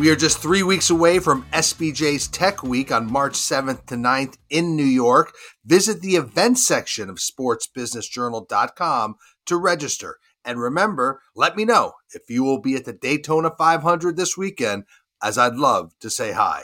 We are just three weeks away from SBJ's Tech Week on March 7th to 9th in New York. Visit the events section of sportsbusinessjournal.com to register. And remember, let me know if you will be at the Daytona 500 this weekend, as I'd love to say hi.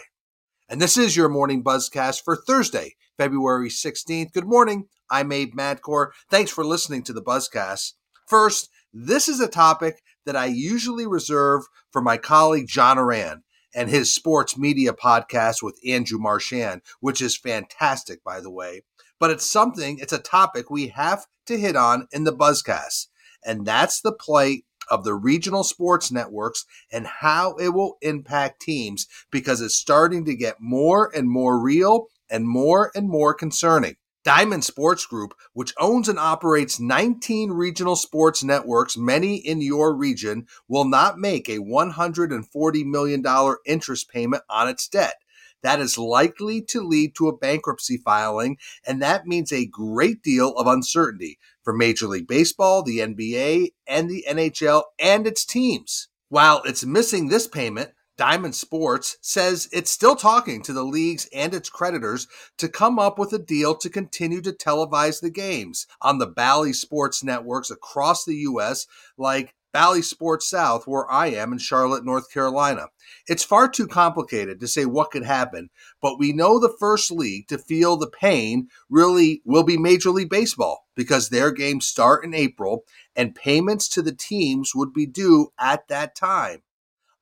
And this is your morning buzzcast for Thursday, February 16th. Good morning. I'm Abe Madkour. Thanks for listening to the buzzcast. First, this is a topic that I usually reserve for my colleague John Ourand and his sports media podcast with Andrew Marchand, which is fantastic, by the way. But it's something, it's a topic we have to hit on in the Buzzcast. And that's the play of the regional sports networks and how it will impact teams because it's starting to get more and more real and more and more concerning. Diamond Sports Group, which owns and operates 19 regional sports networks, many in your region, will not make a $140 million interest payment on its debt. That is likely to lead to a bankruptcy filing, and that means a great deal of uncertainty for Major League Baseball, the NBA, and the NHL and its teams. While it's missing this payment, Diamond Sports says it's still talking to the leagues and its creditors to come up with a deal to continue to televise the games on the Bally Sports networks across the U.S., like Bally Sports South, where I am in Charlotte, North Carolina. It's far too complicated to say what could happen, but we know the first league to feel the pain really will be Major League Baseball because their games start in April and payments to the teams would be due at that time.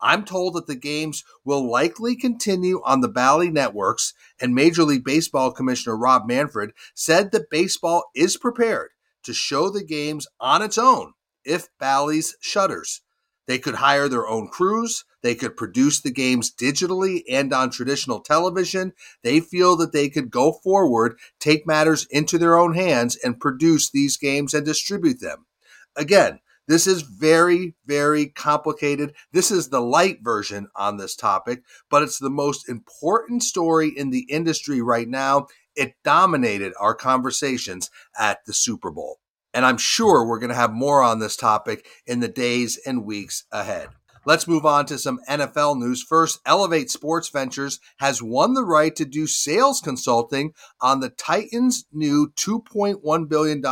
I'm told that the games will likely continue on the Bally networks, and Major League Baseball Commissioner Rob Manfred said that baseball is prepared to show the games on its own if Bally's shutters. They could hire their own crews. They could produce the games digitally and on traditional television. They feel that they could go forward, take matters into their own hands, and produce these games and distribute them. Again, this is very, very complicated. This is the light version on this topic, but it's the most important story in the industry right now. It dominated our conversations at the Super Bowl. And I'm sure we're going to have more on this topic in the days and weeks ahead. Let's move on to some NFL news. First, Elevate Sports Ventures has won the right to do sales consulting on the Titans' new $2.1 billion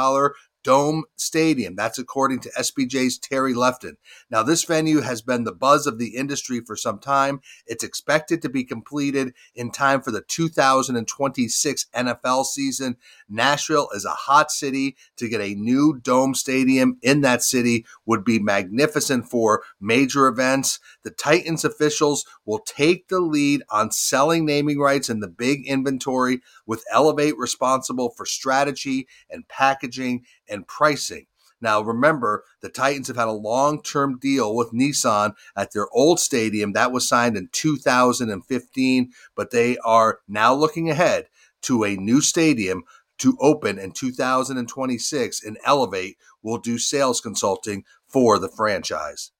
Dome Stadium. That's according to SBJ's Terry Lefton. Now, this venue has been the buzz of the industry for some time. It's expected to be completed in time for the 2026 NFL season. Nashville is a hot city. To get a new Dome Stadium in that city would be magnificent for major events. The Titans officials will take the lead on selling naming rights in the big inventory, with Elevate responsible for strategy and packaging and pricing. Now, remember, the Titans have had a long term deal with Nissan at their old stadium. That was signed in 2015, but they are now looking ahead to a new stadium to open in 2026 and Elevate will do sales consulting for the franchise.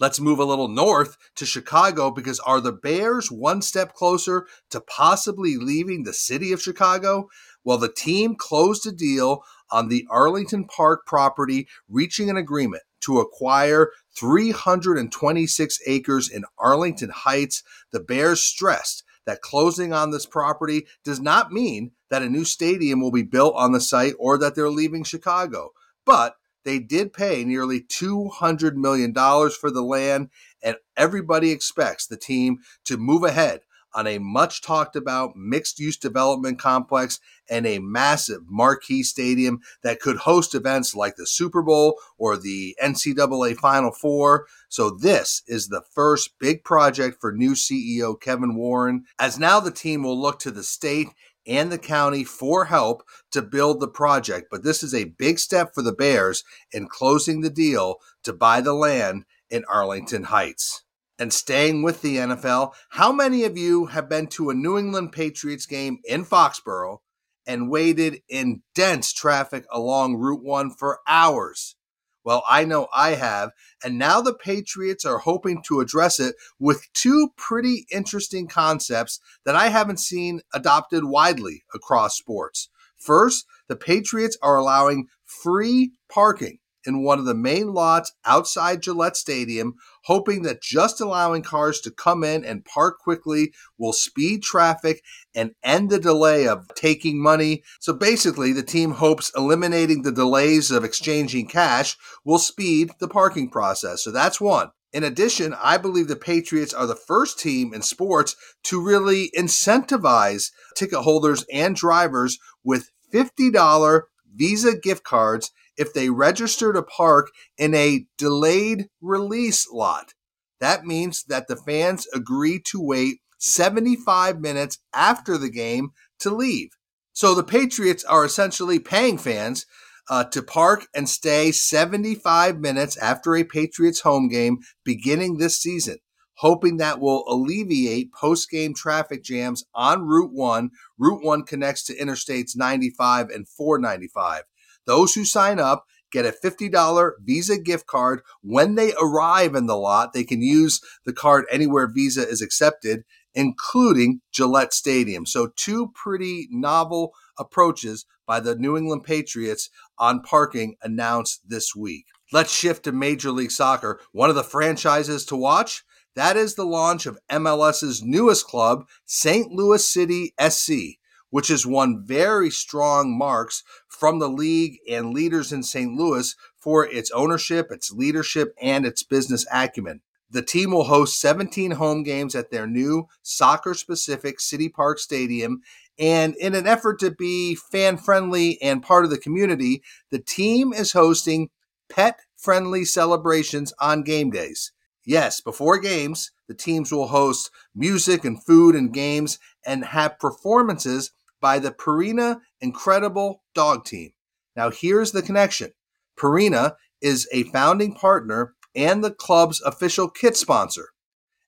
Let's move a little north to Chicago because are the Bears one step closer to possibly leaving the city of Chicago? Well, the team closed a deal on the Arlington Park property, reaching an agreement to acquire 326 acres in Arlington Heights. The Bears stressed that closing on this property does not mean that a new stadium will be built on the site or that they're leaving Chicago. But they did pay nearly $200 million for the land, and everybody expects the team to move ahead on a much talked about mixed use development complex and a massive marquee stadium that could host events like the Super Bowl or the NCAA Final Four. So, this is the first big project for new CEO Kevin Warren, as now the team will look to the state and the county for help to build the project. But this is a big step for the Bears in closing the deal to buy the land in Arlington Heights and staying with the NFL, how many of you have been to a New England Patriots game in Foxborough and waited in dense traffic along Route 1 for hours? Well, I know I have. And now the Patriots are hoping to address it with two pretty interesting concepts that I haven't seen adopted widely across sports. First, the Patriots are allowing free parking in one of the main lots outside Gillette Stadium, hoping that just allowing cars to come in and park quickly will speed traffic and end the delay of taking money. So basically, the team hopes eliminating the delays of exchanging cash will speed the parking process. So that's one. In addition, I believe the Patriots are the first team in sports to really incentivize ticket holders and drivers with $50 Visa gift cards if they register to park in a delayed release lot. That means that the fans agree to wait 75 minutes after the game to leave. So the Patriots are essentially paying fans uh, to park and stay 75 minutes after a Patriots home game beginning this season, hoping that will alleviate post game traffic jams on Route 1. Route 1 connects to Interstates 95 and 495. Those who sign up get a $50 Visa gift card when they arrive in the lot. They can use the card anywhere Visa is accepted, including Gillette Stadium. So, two pretty novel approaches by the New England Patriots on parking announced this week. Let's shift to Major League Soccer. One of the franchises to watch that is the launch of MLS's newest club, St. Louis City SC which has won very strong marks from the league and leaders in St. Louis for its ownership, its leadership, and its business acumen. The team will host 17 home games at their new soccer specific City Park Stadium. And in an effort to be fan friendly and part of the community, the team is hosting pet friendly celebrations on game days. Yes, before games, the teams will host music and food and games and have performances by the Purina Incredible Dog Team. Now, here's the connection Purina is a founding partner and the club's official kit sponsor.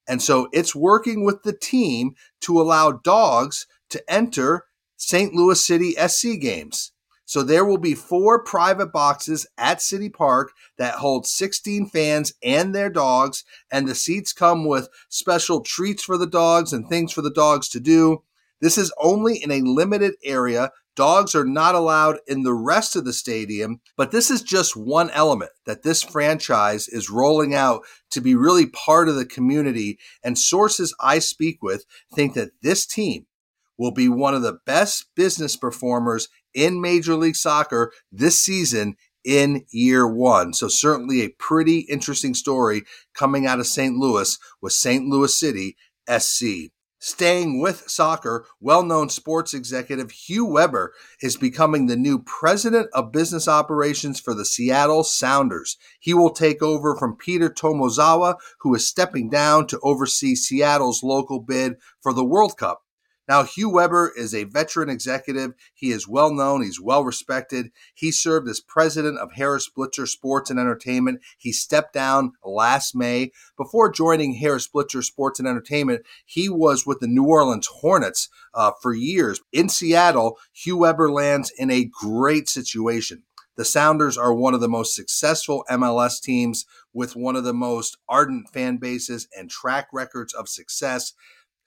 And so it's working with the team to allow dogs to enter St. Louis City SC games. So there will be four private boxes at City Park that hold 16 fans and their dogs, and the seats come with special treats for the dogs and things for the dogs to do. This is only in a limited area. Dogs are not allowed in the rest of the stadium, but this is just one element that this franchise is rolling out to be really part of the community. And sources I speak with think that this team will be one of the best business performers in Major League Soccer this season in year one. So, certainly a pretty interesting story coming out of St. Louis with St. Louis City SC. Staying with soccer, well known sports executive Hugh Weber is becoming the new president of business operations for the Seattle Sounders. He will take over from Peter Tomozawa, who is stepping down to oversee Seattle's local bid for the World Cup. Now, Hugh Weber is a veteran executive. He is well known, he's well respected. He served as president of Harris Blitzer Sports and Entertainment. He stepped down last May. Before joining Harris Blitzer Sports and Entertainment, he was with the New Orleans Hornets uh, for years. In Seattle, Hugh Weber lands in a great situation. The Sounders are one of the most successful MLS teams with one of the most ardent fan bases and track records of success.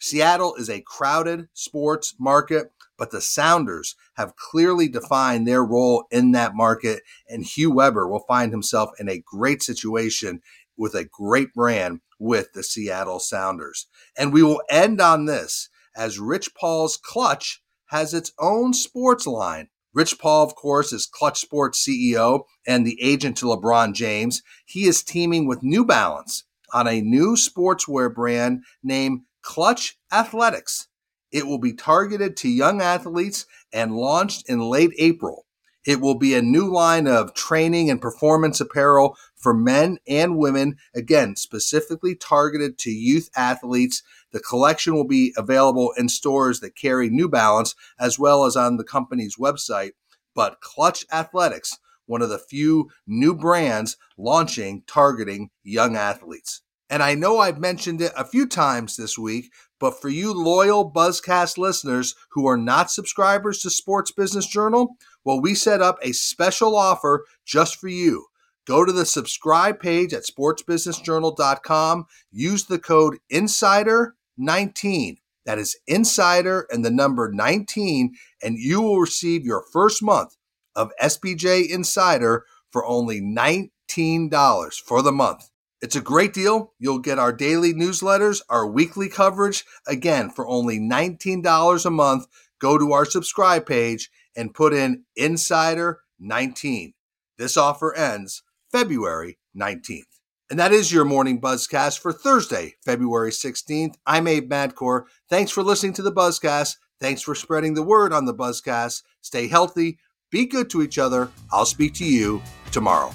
Seattle is a crowded sports market, but the Sounders have clearly defined their role in that market, and Hugh Weber will find himself in a great situation with a great brand with the Seattle Sounders. And we will end on this as Rich Paul's Clutch has its own sports line. Rich Paul, of course, is Clutch Sports CEO and the agent to LeBron James. He is teaming with New Balance on a new sportswear brand named Clutch Athletics. It will be targeted to young athletes and launched in late April. It will be a new line of training and performance apparel for men and women, again, specifically targeted to youth athletes. The collection will be available in stores that carry New Balance as well as on the company's website. But Clutch Athletics, one of the few new brands launching targeting young athletes. And I know I've mentioned it a few times this week, but for you loyal Buzzcast listeners who are not subscribers to Sports Business Journal, well, we set up a special offer just for you. Go to the subscribe page at sportsbusinessjournal.com, use the code INSIDER19. That is INSIDER and the number 19, and you will receive your first month of SBJ Insider for only $19 for the month. It's a great deal. You'll get our daily newsletters, our weekly coverage, again, for only $19 a month. Go to our subscribe page and put in Insider 19. This offer ends February 19th. And that is your morning buzzcast for Thursday, February 16th. I'm Abe Madkour. Thanks for listening to the Buzzcast. Thanks for spreading the word on the Buzzcast. Stay healthy, be good to each other. I'll speak to you tomorrow.